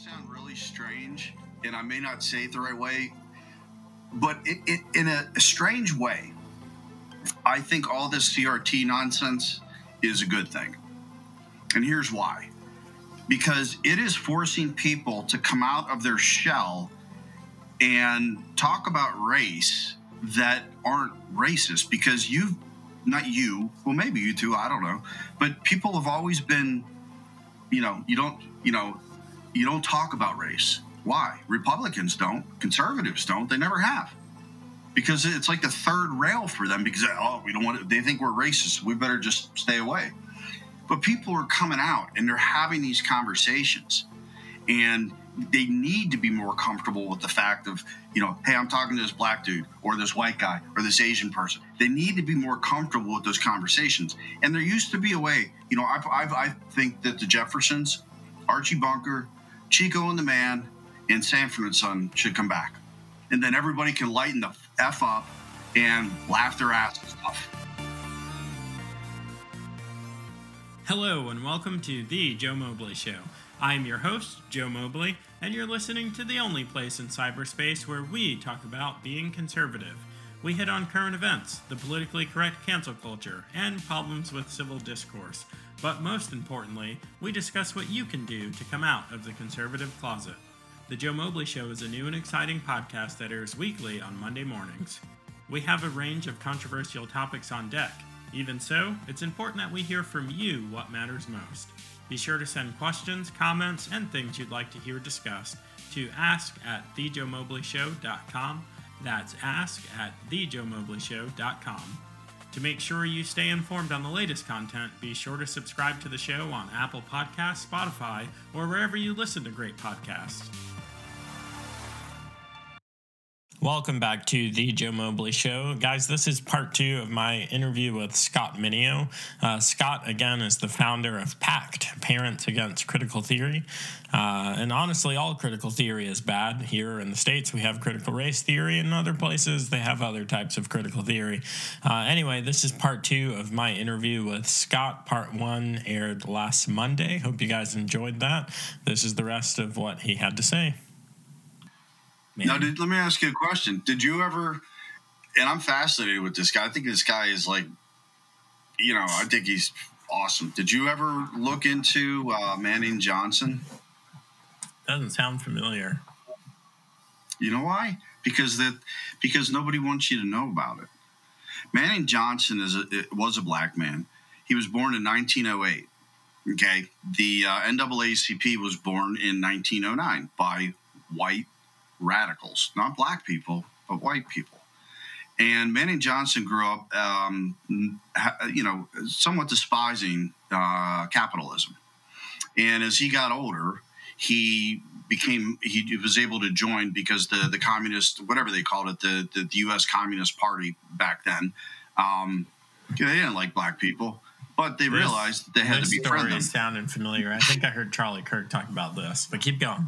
sound really strange, and I may not say it the right way, but it, it, in a, a strange way, I think all this CRT nonsense is a good thing. And here's why because it is forcing people to come out of their shell and talk about race that aren't racist because you've not you well maybe you too i don't know but people have always been you know you don't you know you don't talk about race. Why? Republicans don't. Conservatives don't. They never have. Because it's like the third rail for them because oh we don't want to, they think we're racist. We better just stay away. But people are coming out and they're having these conversations. And they need to be more comfortable with the fact of you know hey i'm talking to this black dude or this white guy or this asian person. They need to be more comfortable with those conversations. And there used to be a way you know I've, I've, i think that the jeffersons archie bunker chico and the man and sanford and son should come back and then everybody can lighten the f up and laugh their asses off Hello, and welcome to The Joe Mobley Show. I'm your host, Joe Mobley, and you're listening to the only place in cyberspace where we talk about being conservative. We hit on current events, the politically correct cancel culture, and problems with civil discourse. But most importantly, we discuss what you can do to come out of the conservative closet. The Joe Mobley Show is a new and exciting podcast that airs weekly on Monday mornings. We have a range of controversial topics on deck even so, it's important that we hear from you what matters most. Be sure to send questions, comments, and things you'd like to hear discussed to ask at thejoemobleyshow.com. That's ask at thejoemobleyshow.com. To make sure you stay informed on the latest content, be sure to subscribe to the show on Apple Podcasts, Spotify, or wherever you listen to great podcasts. Welcome back to the Joe Mobley Show. Guys, this is part two of my interview with Scott Mineo. Uh, Scott, again, is the founder of PACT, Parents Against Critical Theory. Uh, and honestly, all critical theory is bad. Here in the States, we have critical race theory. In other places, they have other types of critical theory. Uh, anyway, this is part two of my interview with Scott. Part one aired last Monday. Hope you guys enjoyed that. This is the rest of what he had to say. Man. Now, did, let me ask you a question. Did you ever? And I'm fascinated with this guy. I think this guy is like, you know, I think he's awesome. Did you ever look into uh, Manning Johnson? Doesn't sound familiar. You know why? Because that because nobody wants you to know about it. Manning Johnson is a, was a black man. He was born in 1908. Okay, the uh, NAACP was born in 1909 by white radicals, not black people, but white people. And Manning Johnson grew up, um, you know, somewhat despising uh, capitalism. And as he got older, he became he was able to join because the the communist whatever they called it the the, the U.S. Communist Party back then um, they didn't like black people, but they this, realized they had to be befriend them. Sounding familiar? I think I heard Charlie Kirk talk about this, but keep going.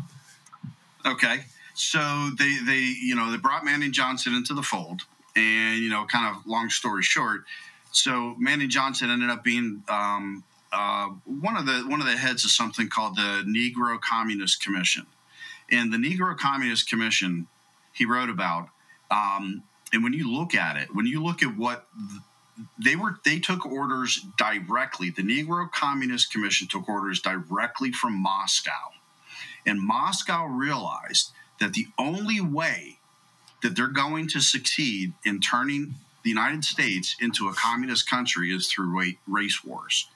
Okay, so they they you know they brought Manning Johnson into the fold, and you know, kind of long story short, so Manning Johnson ended up being um, uh, one of the one of the heads of something called the Negro Communist Commission, and the Negro Communist Commission he wrote about. Um, and when you look at it, when you look at what they were, they took orders directly. The Negro Communist Commission took orders directly from Moscow, and Moscow realized that the only way that they're going to succeed in turning the United States into a communist country is through race wars.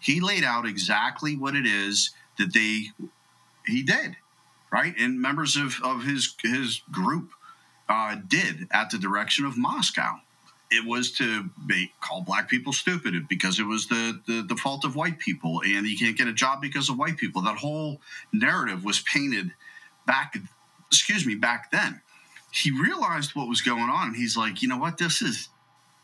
He laid out exactly what it is that they he did, right? And members of, of his his group uh, did at the direction of Moscow. It was to be, call black people stupid because it was the, the, the fault of white people and you can't get a job because of white people. That whole narrative was painted back excuse me, back then, he realized what was going on. And he's like, you know what? This is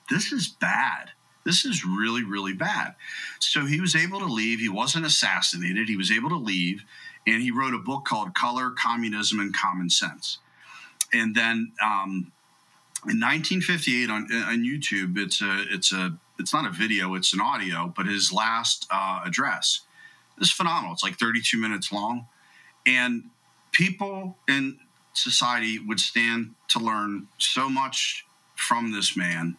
this is bad. This is really, really bad. So he was able to leave. He wasn't assassinated. He was able to leave. And he wrote a book called Color, Communism, and Common Sense. And then um, in 1958 on, on YouTube, it's a, it's a, it's not a video, it's an audio, but his last uh, address is phenomenal. It's like 32 minutes long and people in society would stand to learn so much from this man.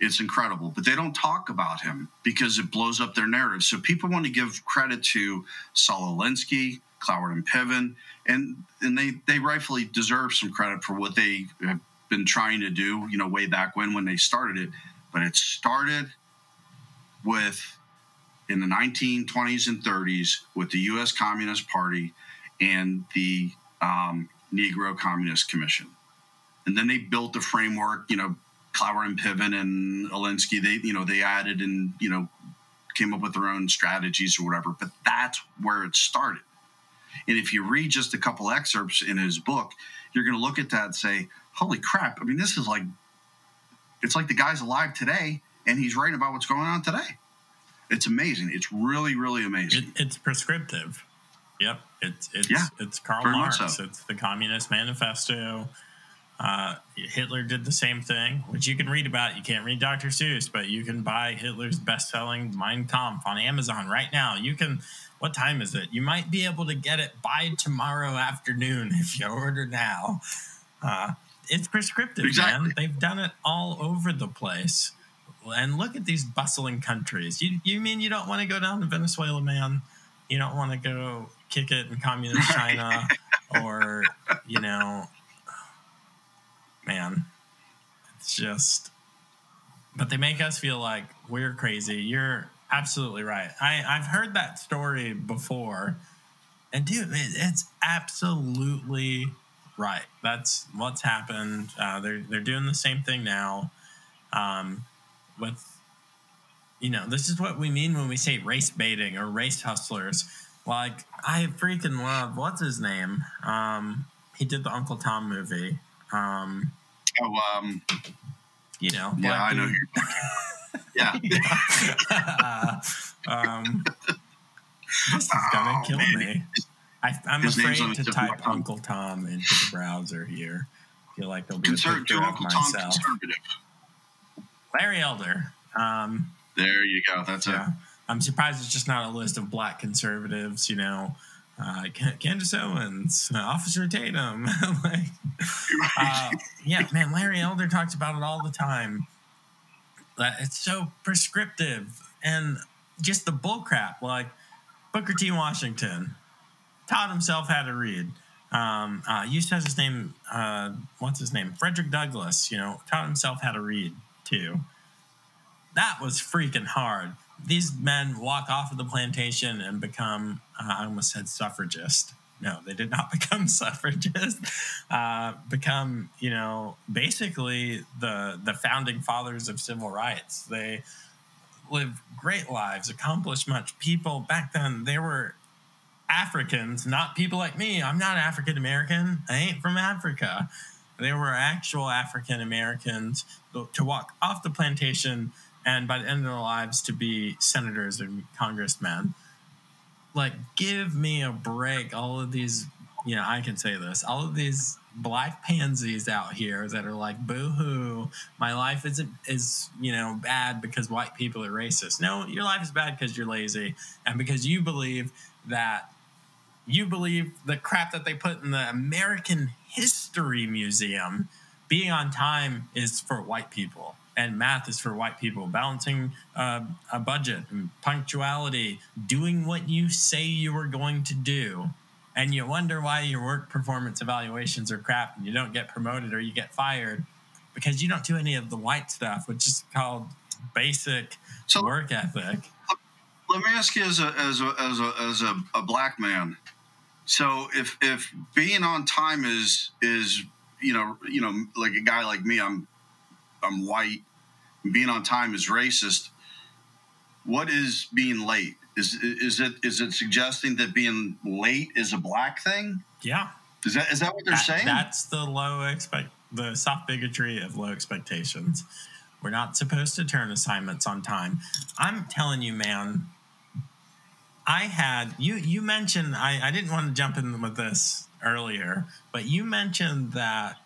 It's incredible, but they don't talk about him because it blows up their narrative. So people want to give credit to Saul Alinsky, Cloward and Piven, and and they they rightfully deserve some credit for what they have been trying to do. You know, way back when when they started it, but it started with in the 1920s and 30s with the U.S. Communist Party and the um, Negro Communist Commission, and then they built the framework. You know, Cloward and Piven and Alinsky, they you know they added and you know came up with their own strategies or whatever. But that's where it started. And if you read just a couple excerpts in his book, you're going to look at that and say, "Holy crap!" I mean, this is like it's like the guy's alive today, and he's writing about what's going on today. It's amazing. It's really, really amazing. It, it's prescriptive. Yep. It's it's yeah, it's Karl Marx. So. It's the Communist Manifesto. Uh, Hitler did the same thing, which you can read about. You can't read Dr. Seuss, but you can buy Hitler's best-selling Mein Kampf on Amazon right now. You can. What time is it? You might be able to get it by tomorrow afternoon if you order now. Uh, it's prescriptive, exactly. man. They've done it all over the place. And look at these bustling countries. You you mean you don't want to go down to Venezuela, man? You don't want to go kick it in communist China or you know man it's just but they make us feel like we're crazy. You're absolutely right. I i've heard that story before. And dude it, it's absolutely right. That's what's happened. Uh, they're they're doing the same thing now um, with you know this is what we mean when we say race baiting or race hustlers like I freaking love what's his name? Um, he did the Uncle Tom movie. Um, oh, um, you know, yeah, I know. yeah. uh, um, this is gonna oh, kill man. me. I, am afraid to type Uncle Tom into the browser here. I feel like there'll be Conser- a picture of Uncle myself. Larry Elder. Um, there you go. That's yeah. it. I'm surprised it's just not a list of black conservatives, you know, uh, Candace Owens, uh, Officer Tatum. like, uh, yeah, man, Larry Elder talks about it all the time. That it's so prescriptive and just the bullcrap. Like Booker T. Washington taught himself how to read. Um, uh, used to have his name, uh, what's his name? Frederick Douglass, you know, taught himself how to read too. That was freaking hard these men walk off of the plantation and become, uh, I almost said suffragist. No, they did not become suffragists. Uh, become, you know, basically the the founding fathers of civil rights. They lived great lives, accomplished much. People back then, they were Africans, not people like me. I'm not African American. I ain't from Africa. They were actual African Americans to walk off the plantation and by the end of their lives to be senators and congressmen. Like, give me a break. All of these, you know, I can say this. All of these black pansies out here that are like, boo hoo, my life isn't is you know bad because white people are racist. No, your life is bad because you're lazy and because you believe that you believe the crap that they put in the American History Museum being on time is for white people and math is for white people. Balancing uh, a budget and punctuality, doing what you say you are going to do, and you wonder why your work performance evaluations are crap and you don't get promoted or you get fired because you don't do any of the white stuff, which is called basic so, work ethic. Let me ask you, as a as a as a, as a, a black man, so if if being on time is is you know you know like a guy like me, I'm I'm white, being on time is racist. What is being late? Is is it is it suggesting that being late is a black thing? Yeah. Is that is that what they're that, saying? That's the low expect the soft bigotry of low expectations. We're not supposed to turn assignments on time. I'm telling you, man. I had you you mentioned I, I didn't want to jump in with this earlier, but you mentioned that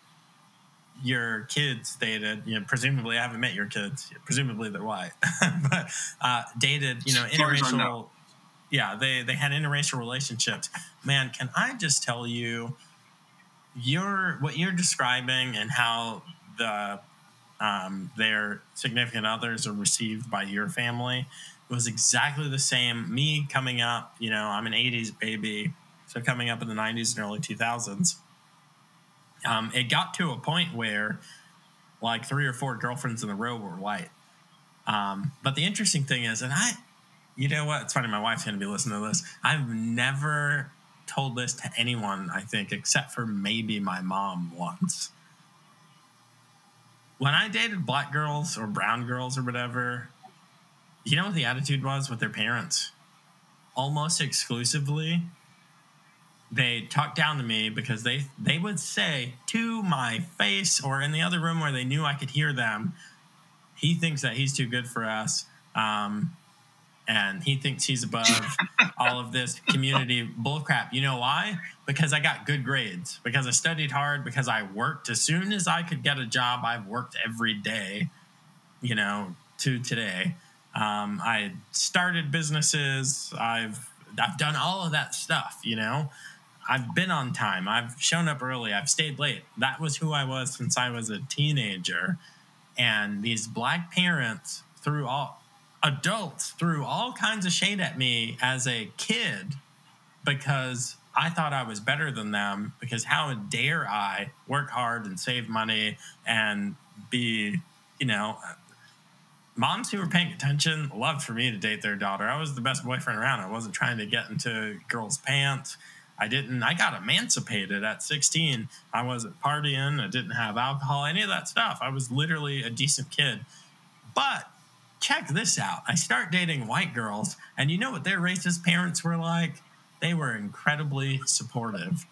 your kids dated, you know, presumably I haven't met your kids, presumably they're white, but uh, dated, you know, interracial yeah, they they had interracial relationships. Man, can I just tell you, your what you're describing and how the um, their significant others are received by your family was exactly the same. Me coming up, you know, I'm an '80s baby, so coming up in the '90s and early 2000s. Um, it got to a point where like three or four girlfriends in a row were white. Um, but the interesting thing is, and I, you know what? It's funny. My wife's going to be listening to this. I've never told this to anyone, I think, except for maybe my mom once. When I dated black girls or brown girls or whatever, you know what the attitude was with their parents? Almost exclusively, they talked down to me because they they would say to my face or in the other room where they knew I could hear them, he thinks that he's too good for us. Um, and he thinks he's above all of this community bullcrap. You know why? Because I got good grades, because I studied hard, because I worked as soon as I could get a job. I've worked every day, you know, to today. Um, I started businesses. I've I've done all of that stuff. You know, I've been on time. I've shown up early. I've stayed late. That was who I was since I was a teenager. And these black parents threw all adults threw all kinds of shade at me as a kid because I thought I was better than them because how dare I work hard and save money and be, you know, moms who were paying attention loved for me to date their daughter. I was the best boyfriend around. I wasn't trying to get into girls' pants. I didn't, I got emancipated at 16. I wasn't partying. I didn't have alcohol, any of that stuff. I was literally a decent kid. But check this out. I start dating white girls, and you know what their racist parents were like? They were incredibly supportive.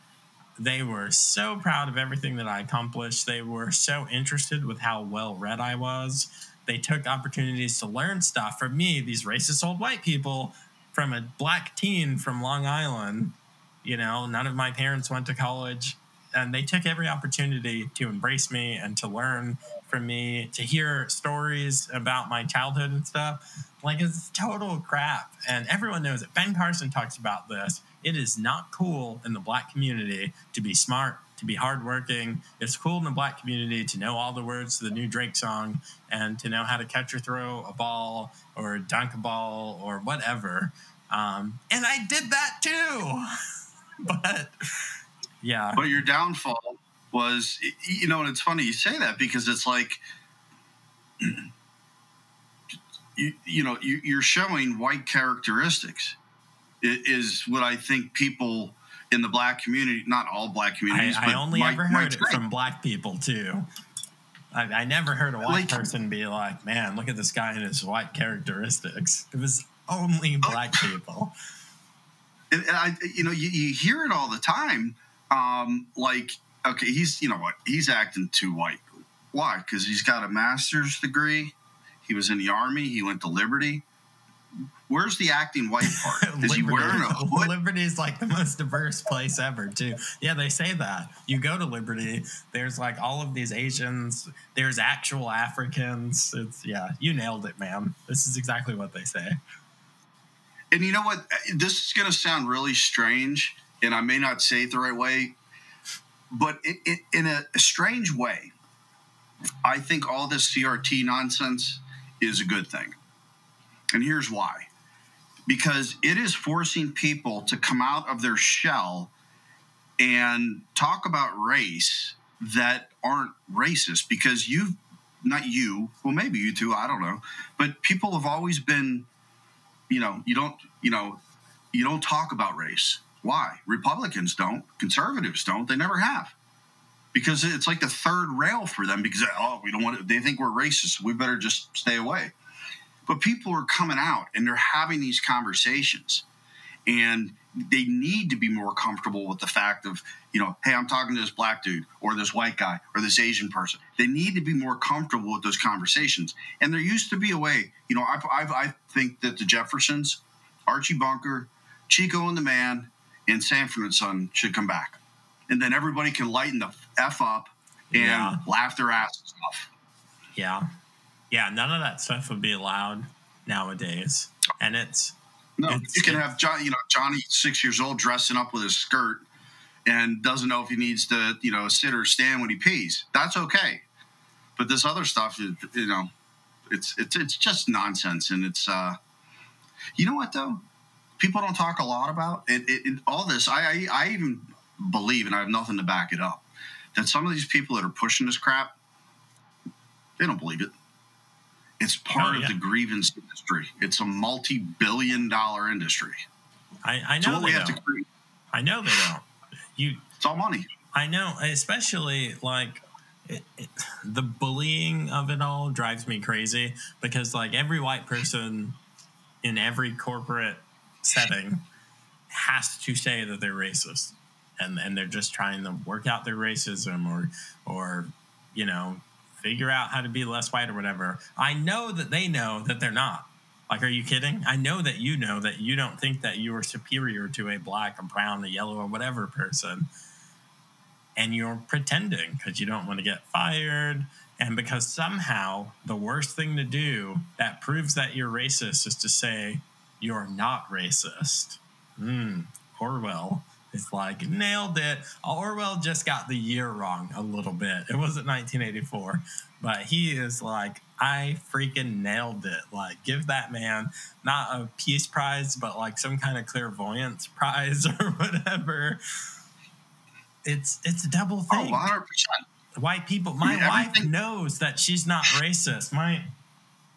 They were so proud of everything that I accomplished. They were so interested with how well read I was. They took opportunities to learn stuff from me, these racist old white people, from a black teen from Long Island. You know, none of my parents went to college, and they took every opportunity to embrace me and to learn from me, to hear stories about my childhood and stuff. Like, it's total crap. And everyone knows it. Ben Carson talks about this. It is not cool in the black community to be smart, to be hardworking. It's cool in the black community to know all the words to the new Drake song and to know how to catch or throw a ball or dunk a ball or whatever. Um, and I did that too. but yeah. But your downfall was, you know, and it's funny you say that because it's like, you, you know, you, you're showing white characteristics is what I think people in the black community, not all black communities, I, I only ever heard it from black people too. I, I, never heard a white like, person be like, "Man, look at this guy and his white characteristics." It was only black people. And, and I, you know, you, you, hear it all the time. Um, like, okay, he's you know what? He's acting too white. Why? Because he's got a master's degree. He was in the army. He went to Liberty. Where's the acting white part? Is he wearing a hood? Liberty is like the most diverse place ever, too. Yeah, they say that. You go to Liberty, there's like all of these Asians, there's actual Africans. It's yeah, you nailed it, man. This is exactly what they say. And you know what? This is going to sound really strange, and I may not say it the right way, but it, it, in a, a strange way, I think all this CRT nonsense is a good thing. And here's why because it is forcing people to come out of their shell and talk about race that aren't racist because you've not you well maybe you too i don't know but people have always been you know you don't you know you don't talk about race. Why? Republicans don't. Conservatives don't. They never have. Because it's like the third rail for them because oh we don't want to, they think we're racist. We better just stay away. But people are coming out and they're having these conversations. And they need to be more comfortable with the fact of, you know, hey, I'm talking to this black dude or this white guy or this Asian person. They need to be more comfortable with those conversations. And there used to be a way, you know, I, I, I think that the Jeffersons, Archie Bunker, Chico and the Man, and Sanford and Son should come back. And then everybody can lighten the F up and yeah. laugh their asses off. Yeah yeah, none of that stuff would be allowed nowadays. And it's No, It's- you can have John, you know, Johnny, six years old, dressing up with his skirt, and doesn't know if he needs to, you know, sit or stand when he pees. That's okay. But this other stuff, is, you know, it's it's it's just nonsense, and it's, uh, you know what though, people don't talk a lot about it. it, it all this, I, I I even believe, and I have nothing to back it up, that some of these people that are pushing this crap, they don't believe it. It's part Oh, yeah. of the grievance industry. It's a multi-billion-dollar industry. I, I know we they have don't. to I know they don't. You it's all money. I know, especially like the bullying of it all drives me crazy because like every white person in every corporate setting has to say that they're racist and and they're just trying to work out their racism or or you know figure out how to be less white or whatever. I know that they know that they're not. Like, are you kidding? I know that you know that you don't think that you are superior to a black, a brown, a yellow, or whatever person and you're pretending because you don't want to get fired. And because somehow the worst thing to do that proves that you're racist is to say you're not racist. Hmm. orwell is like nailed it. Orwell just got the year wrong a little bit. It wasn't 1984 but he is like i freaking nailed it. Like give that man not a peace prize but like some kind of clairvoyance prize or whatever it's it's a double thing. Oh, thing. 100%. White people. My mean, wife everything- knows that she's not racist. My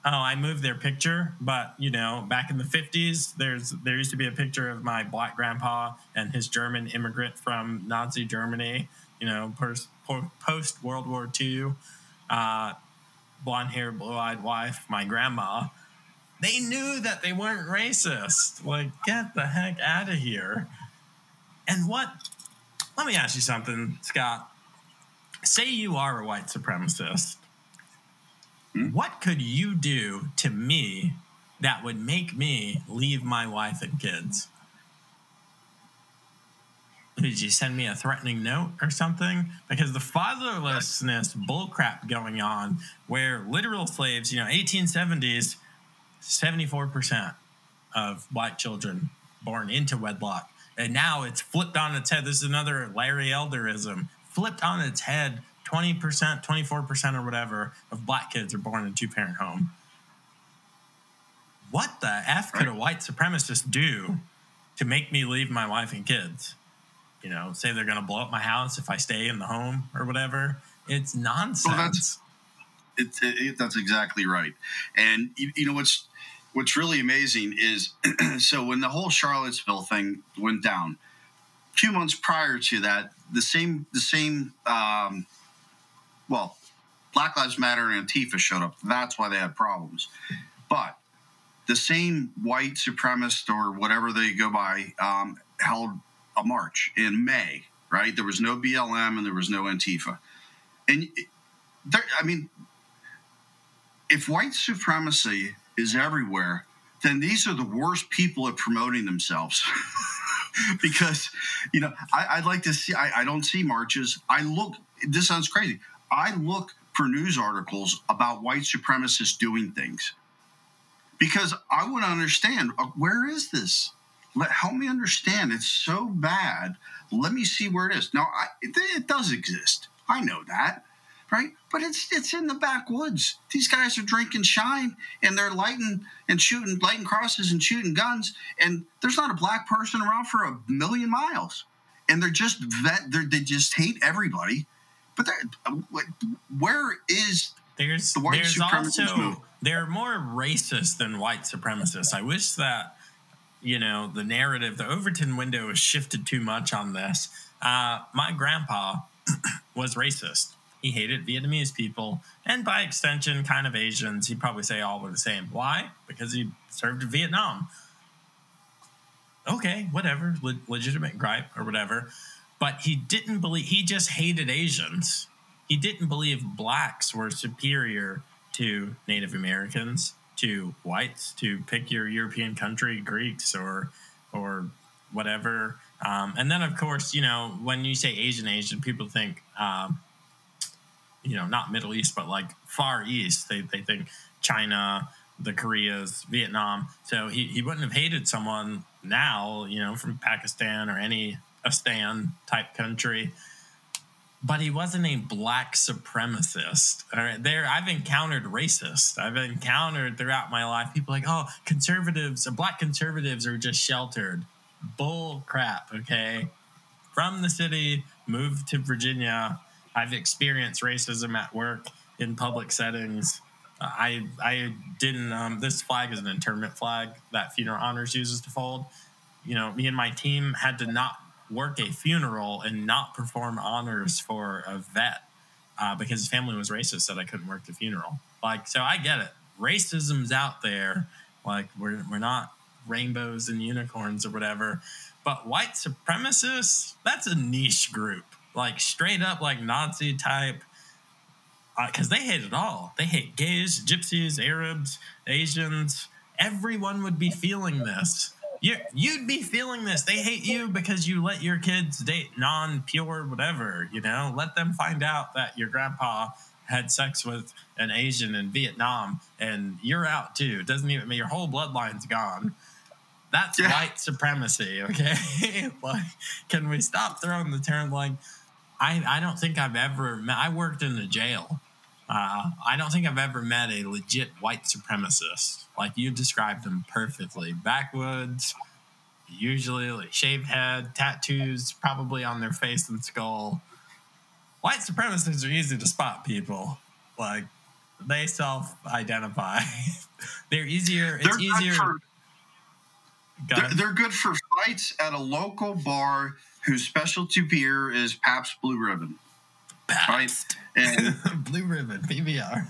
oh, I moved their picture, but you know, back in the fifties, there's there used to be a picture of my black grandpa and his German immigrant from Nazi Germany. You know, post post World War II, uh, blonde hair, blue eyed wife, my grandma. They knew that they weren't racist. Like, get the heck out of here. And what let me ask you something, Scott. Say you are a white supremacist. Hmm? What could you do to me that would make me leave my wife and kids? Did you send me a threatening note or something? Because the fatherlessness bullcrap going on, where literal slaves, you know, 1870s, 74% of white children born into wedlock. And now it's flipped on its head. This is another Larry Elderism. Flipped on its head. 20%, 24% or whatever of black kids are born in a two parent home. What the F could a white supremacist do to make me leave my wife and kids? You know, say they're going to blow up my house if I stay in the home or whatever. It's nonsense. It, it, it- that's exactly right. And you, you know what's what's really amazing is so when the whole Charlottesville thing went down, few months prior to that, the same the same um, well, Black Lives Matter and Antifa showed up. That's why they had problems. But the same white supremacist or whatever they go by um, held a march in May. Right, there was no BLM and there was no Antifa, and there, I mean, if white supremacy is everywhere, then these are the worst people at promoting themselves. because, you know, I, I'd like to see, I, I don't see marches. I look, this sounds crazy. I look for news articles about white supremacists doing things because I want to understand uh, where is this? Let, help me understand. It's so bad. Let me see where it is. Now, I, it, it does exist. I know that right? But it's it's in the backwoods. These guys are drinking shine and they're lighting and shooting lighting crosses and shooting guns, and there's not a black person around for a million miles, and they're just vet. They're, they just hate everybody. But where is There's The white there's supremacist also move. they're more racist than white supremacists. I wish that you know the narrative, the Overton window has shifted too much on this. Uh, my grandpa was racist. He hated Vietnamese people, and by extension, kind of Asians. He'd probably say all were the same. Why? Because he served in Vietnam. Okay, whatever, le- legitimate gripe or whatever. But he didn't believe. He just hated Asians he didn't believe blacks were superior to Native Americans, to whites, to pick your European country, Greeks or or whatever. Um, and then, of course, you know, when you say Asian, Asian, people think, um, you know, not Middle East, but like Far East. They, they think China, the Koreas, Vietnam. So he, he wouldn't have hated someone now, you know, from Pakistan or any Afghanistan type country. But he wasn't a black supremacist. All right, there I've encountered racists. I've encountered throughout my life people like, oh, conservatives, black conservatives are just sheltered. Bull crap. Okay, from the city, moved to Virginia. I've experienced racism at work in public settings. I I didn't. Um, this flag is an internment flag that Funeral Honors uses to fold. You know, me and my team had to not work a funeral and not perform honors for a vet uh, because his family was racist. that I couldn't work the funeral. Like, so I get it. Racism's out there. Like, we're we're not rainbows and unicorns or whatever. But white supremacists, that's a niche group. Like straight up like Nazi type because uh, they hate it all. They hate gays, gypsies, Arabs, Asians. Everyone would be feeling this. You, you'd be feeling this. They hate you because you let your kids date non pure, whatever, you know? Let them find out that your grandpa had sex with an Asian in Vietnam and you're out too. It doesn't even mean your whole bloodline's gone. That's yeah. white supremacy, okay? like, can we stop throwing the term like, I, I don't think I've ever met, I worked in a jail uh, I don't think I've ever met a legit white supremacist. Like you described them perfectly. Backwoods, usually like shaved head, tattoos probably on their face and skull. White supremacists are easy to spot people. Like they self identify. they're easier. It's they're easier. For, they're, they're good for fights at a local bar whose specialty beer is Pabst Blue Ribbon. Pabst. Right? And Blue Ribbon, PBR.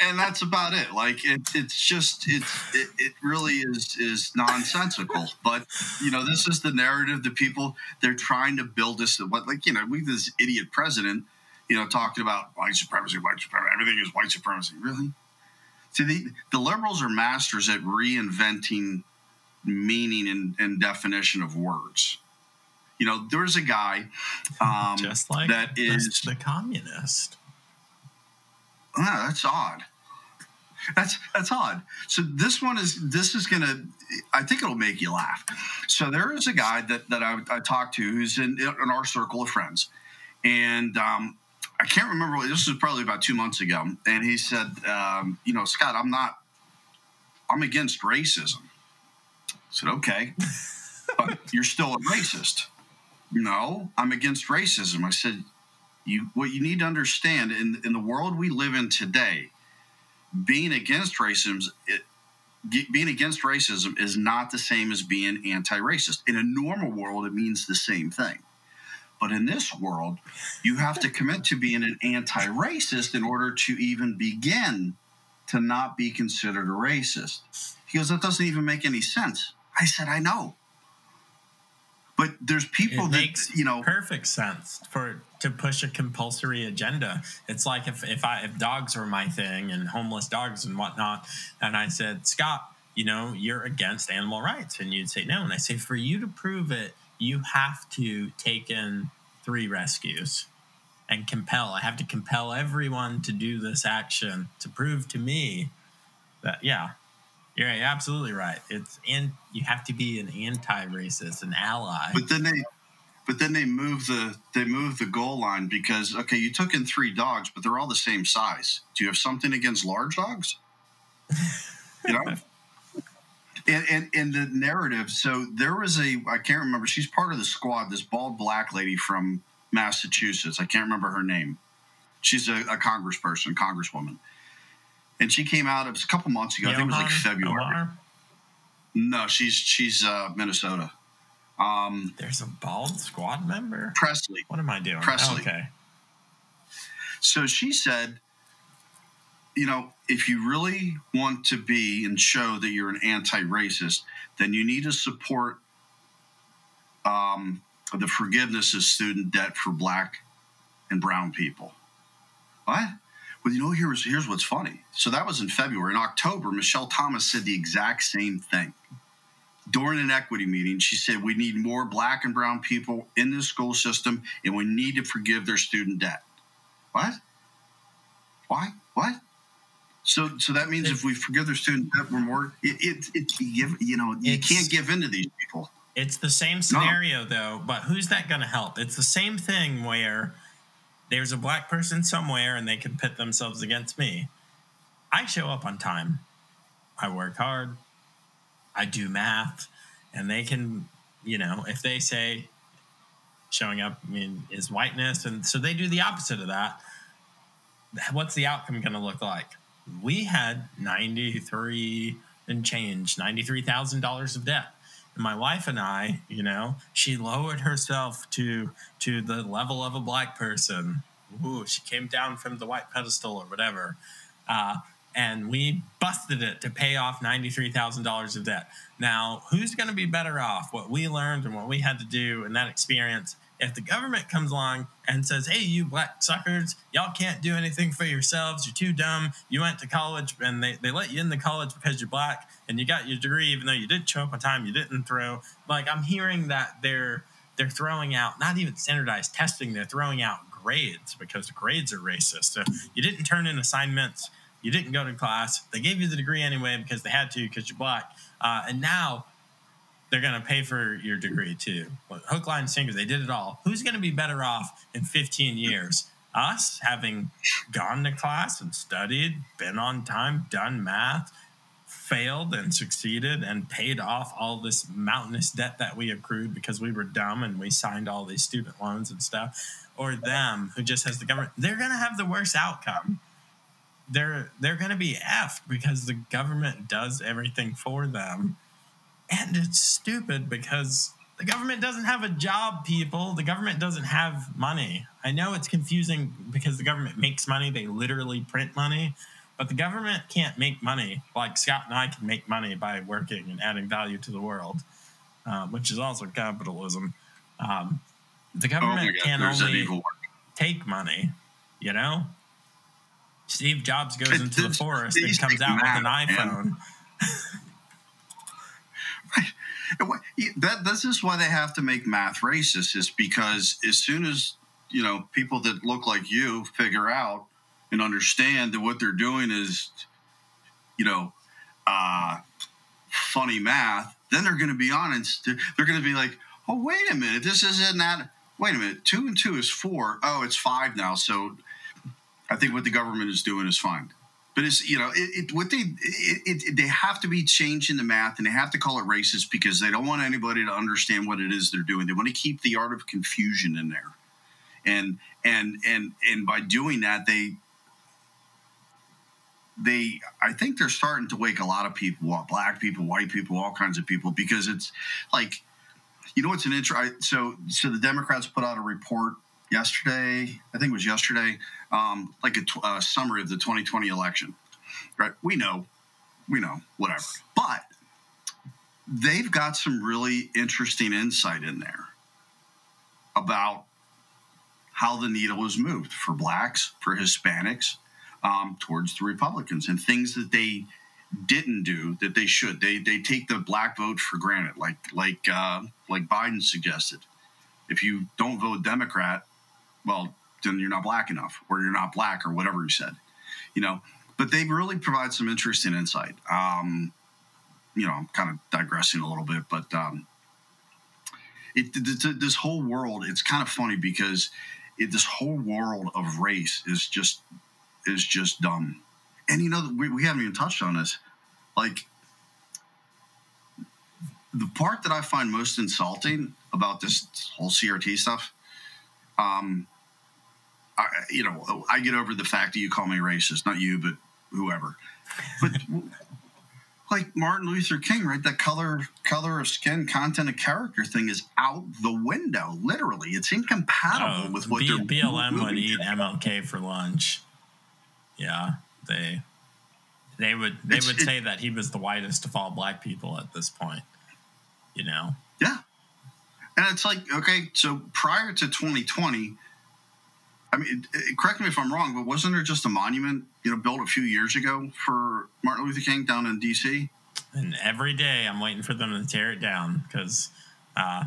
And that's about it. Like it, it's just it's it, it really is is nonsensical. But you know, this is the narrative that people they're trying to build this. What like you know, we this idiot president, you know, talking about white supremacy, white supremacy, everything is white supremacy. Really? See, the the liberals are masters at reinventing meaning and, and definition of words you know, there's a guy um, just like that is the communist. Ah, that's odd. That's that's odd. So this one is this is gonna. I think it'll make you laugh. So there is a guy that that I, I talked to who's in in our circle of friends, and um, I can't remember. This was probably about two months ago, and he said, um, "You know, Scott, I'm not. I'm against racism." I said, "Okay, but you're still a racist." No, I'm against racism. I said, you what you need to understand in in the world we live in today, being against racism, it, being against racism is not the same as being anti-racist. In a normal world, it means the same thing. But in this world, you have to commit to being an anti-racist in order to even begin to not be considered a racist. He goes, that doesn't even make any sense. I said, I know. But there's people it that makes you know perfect sense for to push a compulsory agenda. It's like if if I if dogs were my thing and homeless dogs and whatnot, and I said, Scott, you know, you're against animal rights, and you'd say no, and I say for you to prove it, you have to take in three rescues and compel. I have to compel everyone to do this action to prove to me that yeah, you're absolutely right. It's and you have to be an anti-racist, an ally. But then they, but then they move the they move the goal line because okay, you took in three dogs, but they're all the same size. Do you have something against large dogs? you know. And, and, and the narrative. So there was a I can't remember. She's part of the squad. This bald black lady from Massachusetts. I can't remember her name. She's a, a congressperson, congresswoman and she came out. Was a couple months ago. I think it was like February. No, she's she's uh, Minnesota. Um, There's a bald squad member. Pressley. What am I doing? Pressley. okay. So she said, you know, if you really want to be and show that you're an anti-racist, then you need to support um, the forgiveness of student debt for black and brown people. What? Well, you know, here's here's what's funny. So that was in February. In October, Michelle Thomas said the exact same thing. During an equity meeting, she said we need more black and brown people in the school system and we need to forgive their student debt. What? Why? What? So, so that means if we forgive their student debt, we're more. It, it, it you know, you It's- can't give in to these people. It's the same scenario though, but who's that going to help? It's the same thing where there's a black person somewhere and they can pit themselves against me. I show up on time. I work hard. I do math and they can, you know, if they say showing up I mean is whiteness and so they do the opposite of that. What's the outcome going to look like? We had 93 and change, $93,000 of debt my wife and I, you know, she lowered herself to to the level of a black person. Ooh, she came down from the white pedestal or whatever, uh, and we busted it to pay off ninety three thousand dollars of debt. Now, who's going to be better off? What we learned and what we had to do in that experience. If the government comes along and says, "Hey, you black suckers, y'all can't do anything for yourselves. You're too dumb. You went to college and they, they let you in the college because you're black and you got your degree even though you show up on time, you didn't throw." Like I'm hearing that they're they're throwing out not even standardized testing, they're throwing out grades because grades are racist. So you didn't turn in assignments, you didn't go to class. They gave you the degree anyway because they had to because you're black. Uh, and now they're going to pay for your degree too. Hook, line, sinker, they did it all. Who's going to be better off in 15 years? Us having gone to class and studied, been on time, done math, failed and succeeded, and paid off all this mountainous debt that we accrued because we were dumb and we signed all these student loans and stuff, or them who just has the government. They're going to have the worst outcome. They're they're going to be effed because the government does everything for them and it's stupid because the government doesn't have a job, people. The government doesn't have money. I know it's confusing because the government makes money, they literally print money, but the government can't make money like Scott and I can make money by working and adding value to the world, uh, which is also capitalism. Um, the Oh government God, can there's only take money, you know? Steve Jobs goes into the forest and comes out with an iPhone. Yeah, That this is why they have to make math racist is because as soon as you know people that look like you figure out and understand that what they're doing is you know uh, funny math, then they're going to be honest. They're, going to be like, oh wait a minute, this isn't that. Wait a minute, two and two is four. Oh, it's five now. So I think what the government is doing is fine. But it's you know it, it what they it, it, they have to be changing the math and they have to call it racist because they don't want anybody to understand what it is they're doing. They want to keep the art of confusion in there, and and and and by doing that they they I think they're starting to wake a lot of people up, black people, white people, all kinds of people because it's like you know what's an intro. I, so so the Democrats put out a report yesterday. I think it was yesterday um, like a, summary of the 2020 election. Right? We know, we know, whatever. But they've got some really interesting insight in there about how the needle is moved for blacks, for Hispanics, um, towards the Republicans, and things that they didn't do that they should. They they take the black vote for granted, like like uh, like Biden suggested. If you don't vote Democrat, well, then you're not black enough, or you're not black, or whatever you said. You know, but they really provide some interesting insight. Um, you know, I'm kind of digressing a little bit, but um, it, th- th- this whole world, it's kind of funny because it, this whole world of race is just is just dumb. And you know, we, we haven't even touched on this. Like the part that I find most insulting about this whole CRT stuff, um, I, you know, I get over the fact that you call me racist, not you, but whoever. But like Martin Luther King, right? That color, color of skin, content of character thing is out the window. Literally, it's incompatible Oh, with what B- BLM would eat. MLK for lunch. Yeah, they they would they It's- would it- say that he was the whitest of all black people at this point. You know, Yeah. And it's like, okay, so prior to 2020, I mean, it- it- correct me if I'm wrong, but wasn't there just a monument, you know, built a few years ago for Martin Luther King down in D.C.? and every day I'm waiting for them to tear it down because uh,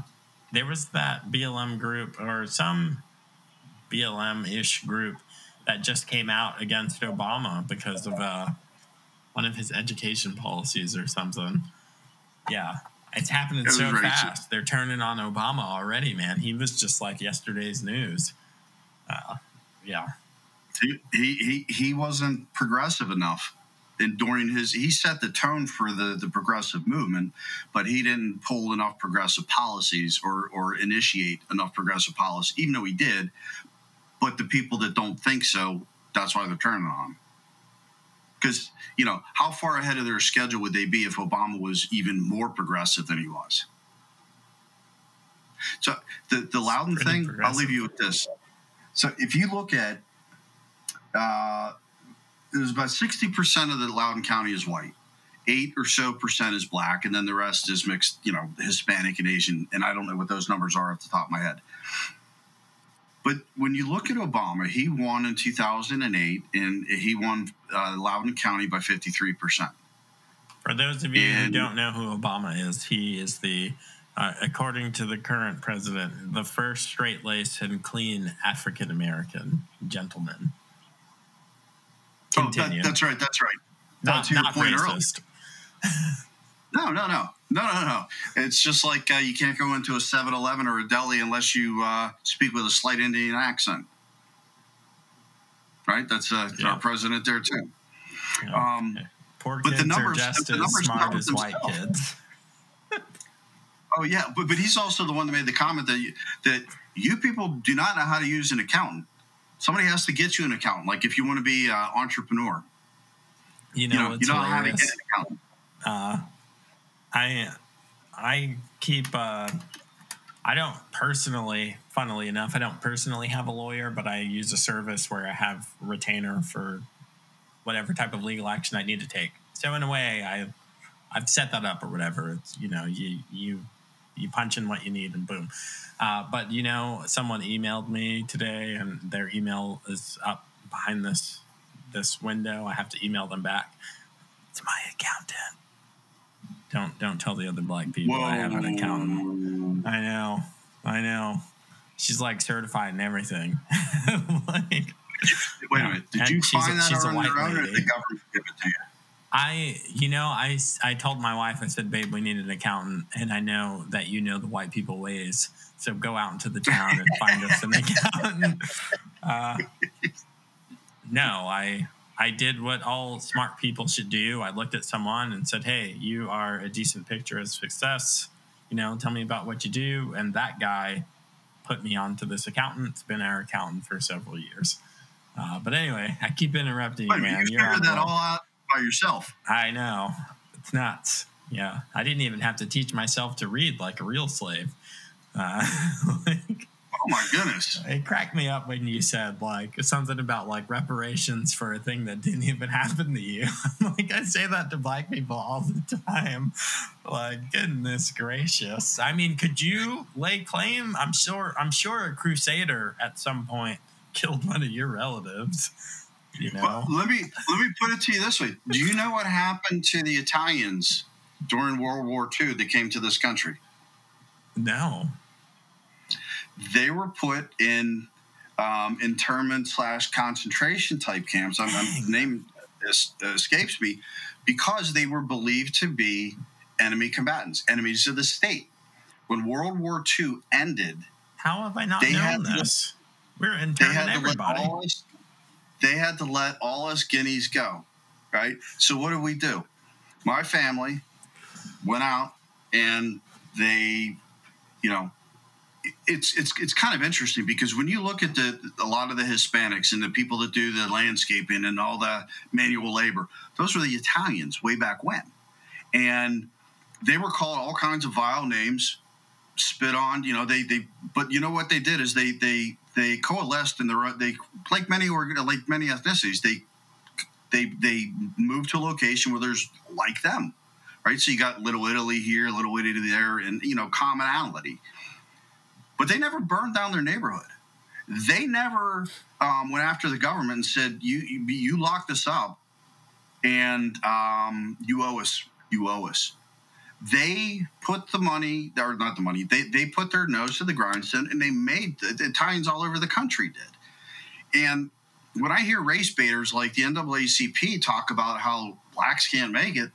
there was that BLM group or some BLM ish group that just came out against Obama because of uh, one of his education policies or something. Yeah, it's happening It so fast. They're turning on Obama already, man. He was just like yesterday's news. Uh, yeah, He, he he he wasn't progressive enough. And during his, he set the tone for the, the progressive movement, but he didn't pull enough progressive policies or, or initiate enough progressive policy, even though he did. But the people that don't think so, that's why they're turning on. Because, you know, how far ahead of their schedule would they be if Obama was even more progressive than he was? So the, the Loudoun thing, I'll leave you with this. So if you look at, uh, there's about 60% of the Loudoun County is white. Eight or so percent is black, and then the rest is mixed, you know, Hispanic and Asian. And I don't know what those numbers are off the top of my head. But when you look at Obama, he won in 2008, and he won uh, Loudoun County by 53%. For those of you who don't know who Obama is, he is the, uh, according to the current president, the first straight laced and clean African American gentleman. Oh, that- that's right. That's right. not not racist. No, no, no, no, no, no. It's just like uh, you can't go into a 7 Eleven or a deli unless you uh, speak with a slight Indian accent. Right? That's uh, Yeah. our president there, too. Yeah. Um, Poor but the numbers- are just the as numbers smart as white kids. oh, yeah. But, but he's also the one that made the comment that you, that you people do not know how to use an accountant. Somebody has to get you an accountant. Like if you want to be an entrepreneur, You you know, know, you don't know how to get an accountant. uh, I I keep uh, I don't personally, funnily enough, I don't personally have a lawyer, but I use a service where I have retainer for whatever type of legal action I need to take. So in a way, I I've set that up or whatever. It's you know you you you punch in what you need and boom. Uh, but you know, someone emailed me today, and their email is up behind this this window. I have to email them back. It's my accountant. Don't don't tell the other black people I have an accountant. I know, I know. She's like certified and everything. like Wait a minute. Did you a- find that on your own or did the government give it to you? I, you know, I, I told my wife, I said, babe, we need an accountant. And I know that you know the white people ways. So go out into the town and find us an accountant. Uh, no, I, I did what all smart people should do. I looked at someone and said, hey, you are a decent picture of success. You know, tell me about what you do. And that guy put me onto this accountant. It's been our accountant for several years. Uh, but anyway, I keep interrupting you, Wait man. you figured that all out by yourself. I know. It's nuts. Yeah. I didn't even have to teach myself to read like a real slave. Uh, like, Oh my goodness. it cracked me up when you said like something about like reparations for a thing that didn't even happen to you. like I say that to black people all the time. Like goodness gracious. I mean, could you lay claim? I'm sure. I'm sure a crusader at some point killed one of your relatives. You know. Well, let me let me put it to you this way. Do you know what happened to the Italians during World War II that came to this country? no. They were put in um, internment slash concentration type camps. I'm, I'm the name escapes me because they were believed to be enemy combatants, enemies of the state. When World War II ended, How have I not They known had to- this? We're they interning had everybody. us they had to let all us guineas go right so what did we do my family went out and they you know it's it's it's kind of interesting because when you look at the a lot of the Hispanics and the people that do the landscaping and all the manual labor, those were the Italians way back when, and they were called all kinds of vile names, spit on. You know they they but you know what they did is they they they coalesced and the they like many or like many ethnicities they they they moved to a location where there's like them, right? So you got Little Italy here, Little Italy there, and you know commonality but they never burned down their neighborhood. They never um, went after the government and said, "You you, you locked up, and um, you owe us. You owe us." They put the money, or not the money. They they put their nose to the grindstone, and they made the, the Italians all over the country did. And when I hear race baiters like the NAACP talk about how blacks can't make it,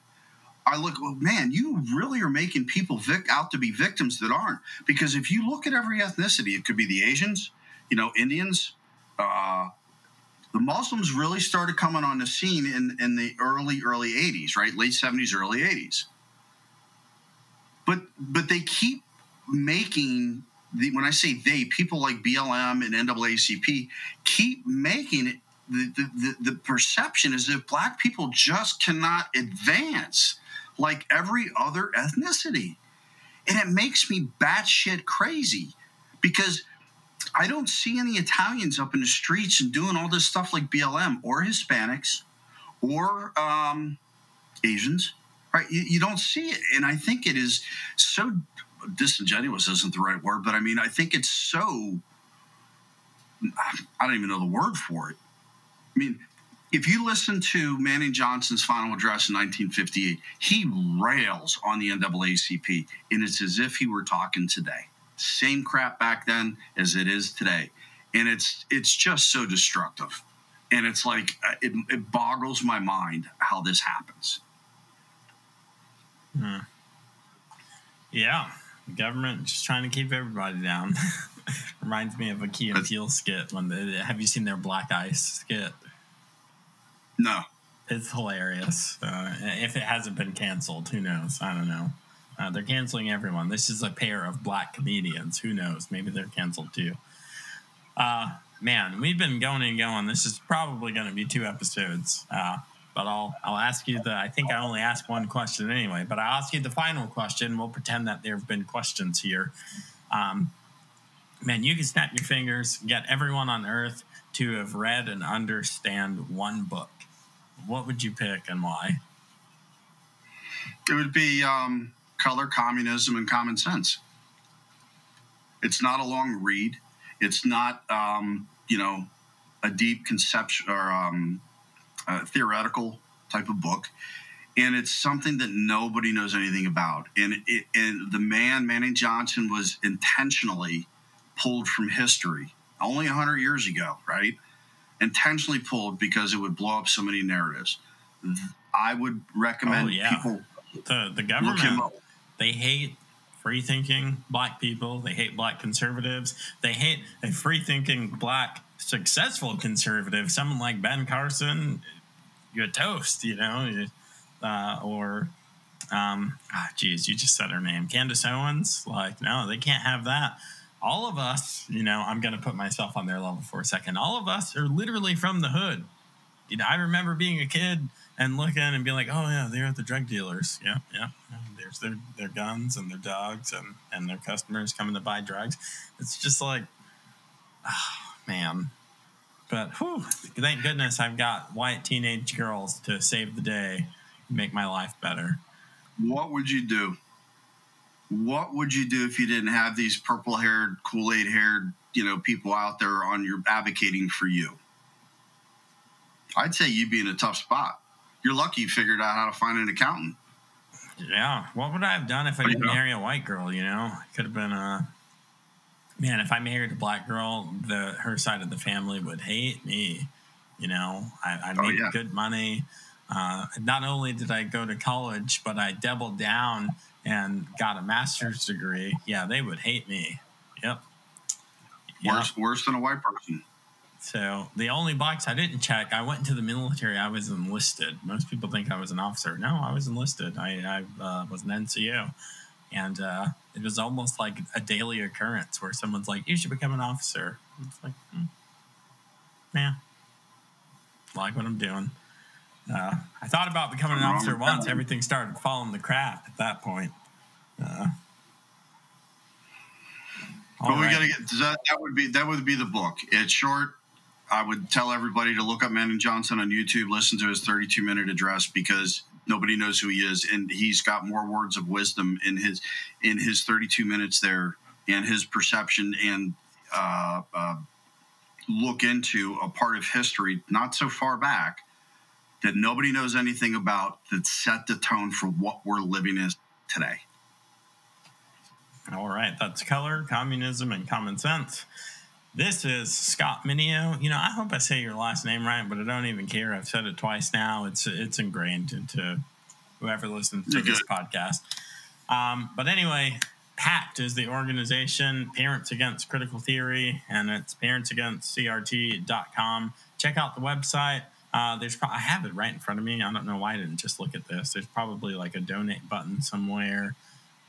I look, well, man, you really are making people vic- out to be victims that aren't. Because if you look at every ethnicity, it could be the Asians, you know, Indians, uh, the Muslims really started coming on the scene in, in the early, early 80s, right? Late 70s, early 80s. But but they keep making the when I say they, people like BLM and NAACP keep making it the, the, the perception is if black people just cannot advance like every other ethnicity. And it makes me batshit crazy because I don't see any Italians up in the streets and doing all this stuff like BLM or Hispanics or um, Asians. Right? You, you don't see it, and I think it is so disingenuous. Isn't the right word, but I mean, I think it's so. I don't even know the word for it. I mean, if you listen to Manning Johnson's final address in 1958, he rails on the NAACP, and it's as if he were talking today. Same crap back then as it is today. And it's it's just so destructive. And it's like uh, it, it boggles my mind how this happens. Hmm. yeah the government just trying to keep everybody down. Reminds me of a Key and Peele skit when the have you seen their black ice skit no it's hilarious uh, if it hasn't been canceled who knows i don't know uh, they're canceling everyone. This is a pair of black comedians. Who knows? Maybe they're canceled too. Uh, man, we've been going and going. This is probably going to be two episodes. Uh, but I'll I'll ask you the. I think I only ask one question anyway. But I'll ask you the final question. We'll pretend that there have been questions here. Um, man, you can snap your fingers, get everyone on Earth to have read and understand one book. What would you pick and why? It would be um, color, communism, and common sense. It's not a long read. It's not, um, you know, a deep conception or um, theoretical type of book. And it's something that nobody knows anything about. And, it, and the man, Manning Johnson, was intentionally pulled from history only 100 years ago, right? Intentionally pulled because it would blow up so many narratives. I would recommend oh, yeah. people the the government they hate free thinking black people. They hate black conservatives. They hate a free thinking black successful conservative, someone like Ben Carson. You're toast, you know, uh, or um, oh, geez, you just said her name, Candace Owens. Like, no, they can't have that. All of us, you know, I'm going to put myself on their level for a second. All of us are literally from the hood. You know, I remember being a kid and looking and being like, oh yeah, they're at the drug dealers. Yeah, yeah. There's their their guns and their dogs and and their customers coming to buy drugs. It's just like, oh, man. But whew, thank goodness I've got white teenage girls to save the day, make my life better. What would you do? What would you do if you didn't have these purple haired, Kool Aid haired, you know, people out there on your advocating for you? I'd say you'd be in a tough spot you're lucky you figured out how to find an accountant. Yeah. What would I have done if I didn't marry a white girl? You know, could have been a man. If I married a black girl, the her side of the family would hate me. You know, I, I made oh, yeah. good money. Uh, not only did I go to college, but I doubled down and got a master's degree. Yeah, they would hate me. Yep. Worse, worse than a white person. So the only box I didn't check, I went into the military. I was enlisted. Most people think I was an officer. No, I was enlisted. I, I uh, was an NCO, and uh, it was almost like a daily occurrence where someone's like, "You should become an officer." It's like, hmm. yeah, like what I'm doing. Uh, I thought about becoming an officer once. Everything started falling the crap at that point. Uh, but we right. got to get that. That would be that would be the book. It's short. I would tell everybody to look up Manning Johnson on YouTube, listen to his 32 minute address because nobody knows who he is, and he's got more words of wisdom in his in his 32 minutes there, and his perception and uh, uh, look into a part of history not so far back that nobody knows anything about that set the tone for what we're living in today. All right, that's color, communism, and common sense. This is Scott Mineo. You know, I hope I say your last name right, but I don't even care. I've said it twice now. It's it's ingrained into whoever listens to this podcast. Um, but anyway, PACT is the organization, Parents Against Critical Theory, and it's parentsagainstcrt.com. Check out the website. Uh, there's pro- I have it right in front of me. I don't know why I didn't just look at this. There's probably like a donate button somewhere.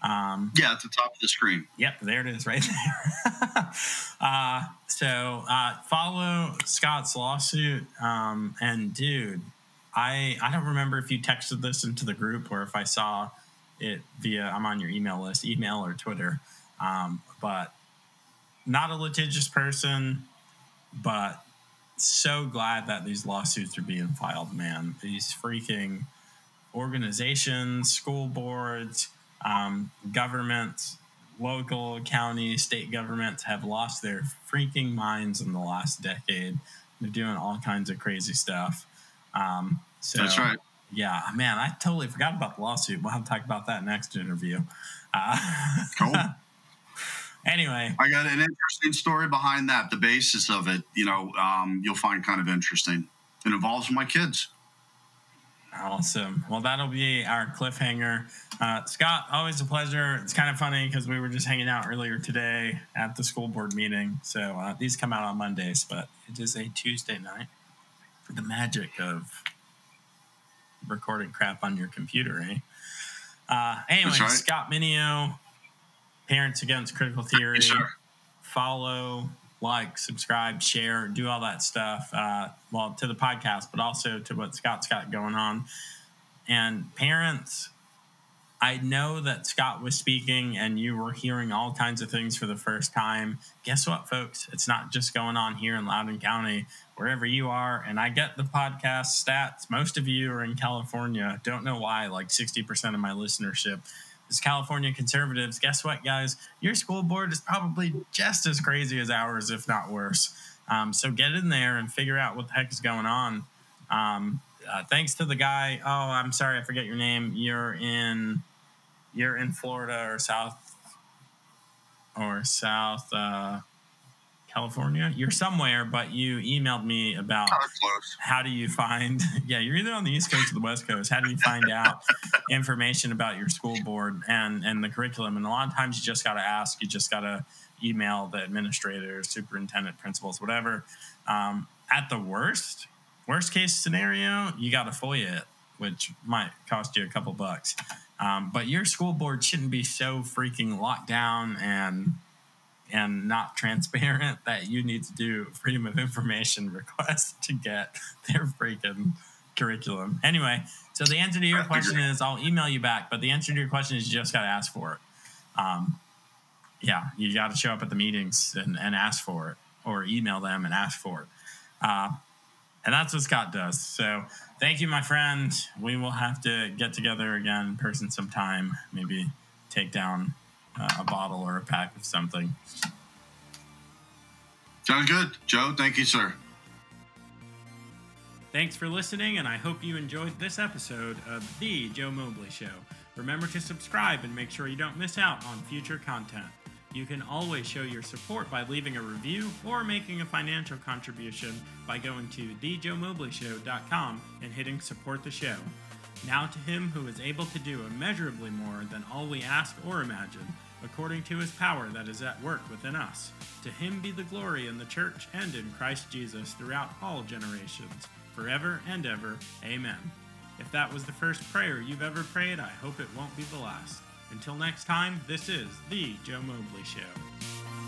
Um, Yeah, at the top of the screen. Yep, there it is right there. uh, so uh, follow Scott's lawsuit. Um, and dude, I I don't remember if you texted this into the group or if I saw it via I'm on your email list, email or Twitter. Um, but not a litigious person, but so glad that these lawsuits are being filed, man. These freaking organizations, school boards, um, governments, local, county, state governments have lost their freaking minds in the last decade. They're doing all kinds of crazy stuff. Um, so, That's right. Yeah, man, I totally forgot about the lawsuit. We'll have to talk about that next interview. Uh, Cool. anyway, I got an interesting story behind that. The basis of it, you know, um, you'll find kind of interesting. It involves my kids. Awesome. Well, that'll be our cliffhanger. Uh, Scott, always a pleasure. It's kind of funny because we were just hanging out earlier today at the school board meeting. So uh, these come out on Mondays, but it is a Tuesday night. For the magic of recording crap on your computer, eh? Uh, anyway, right. Scott Mineo, Parents Against Critical Theory. Sir. Follow, like, subscribe, share, do all that stuff. Uh, well, to the podcast, but also to what Scott's got going on. And parents, I know that Scott was speaking and you were hearing all kinds of things for the first time. Guess what, folks? It's not just going on here in Loudoun County, wherever you are. And I get the podcast stats. Most of you are in California. Don't know why, like 60% of my listenership is California conservatives. Guess what, guys? Your school board is probably just as crazy as ours, if not worse. Um, so get in there and figure out what the heck is going on. Um, uh, thanks to the guy. Oh, I'm sorry, I forget your name. You're in, you're in Florida or South, or South uh, California. You're somewhere, but you emailed me about Kind of close. how do you find yeah you're either on the east coast or the west coast how do you find out information about your school board and and the curriculum and a lot of times you just got to ask you just got to email the administrator superintendent principals whatever um, at the worst worst case scenario you got to foia it which might cost you a couple bucks um, but your school board shouldn't be so freaking locked down and and not transparent that you need to do freedom of information request to get their freaking curriculum. Anyway, so the answer to your question is I'll email you back, but the answer to your question is you just got to ask for it. Um, yeah, you got to show up at the meetings and, and ask for it or email them and ask for it. Uh, and that's what Scott does. So thank you, my friend. We will have to get together again in person sometime, maybe take down uh, a bottle or a pack of something. Sounds good. Joe, thank you, sir. Thanks for listening, and I hope you enjoyed this episode of The Joe Mobley Show. Remember to subscribe and make sure you don't miss out on future content. You can always show your support by leaving a review or making a financial contribution by going to thejoemobleyshow.com and hitting support the show. Now to him who is able to do immeasurably more than all we ask or imagine, according to his power that is at work within us. To him be the glory in the church and in Christ Jesus throughout all generations, forever and ever. Amen. If that was the first prayer you've ever prayed, I hope it won't be the last. Until next time, this is The Joe Mobley Show.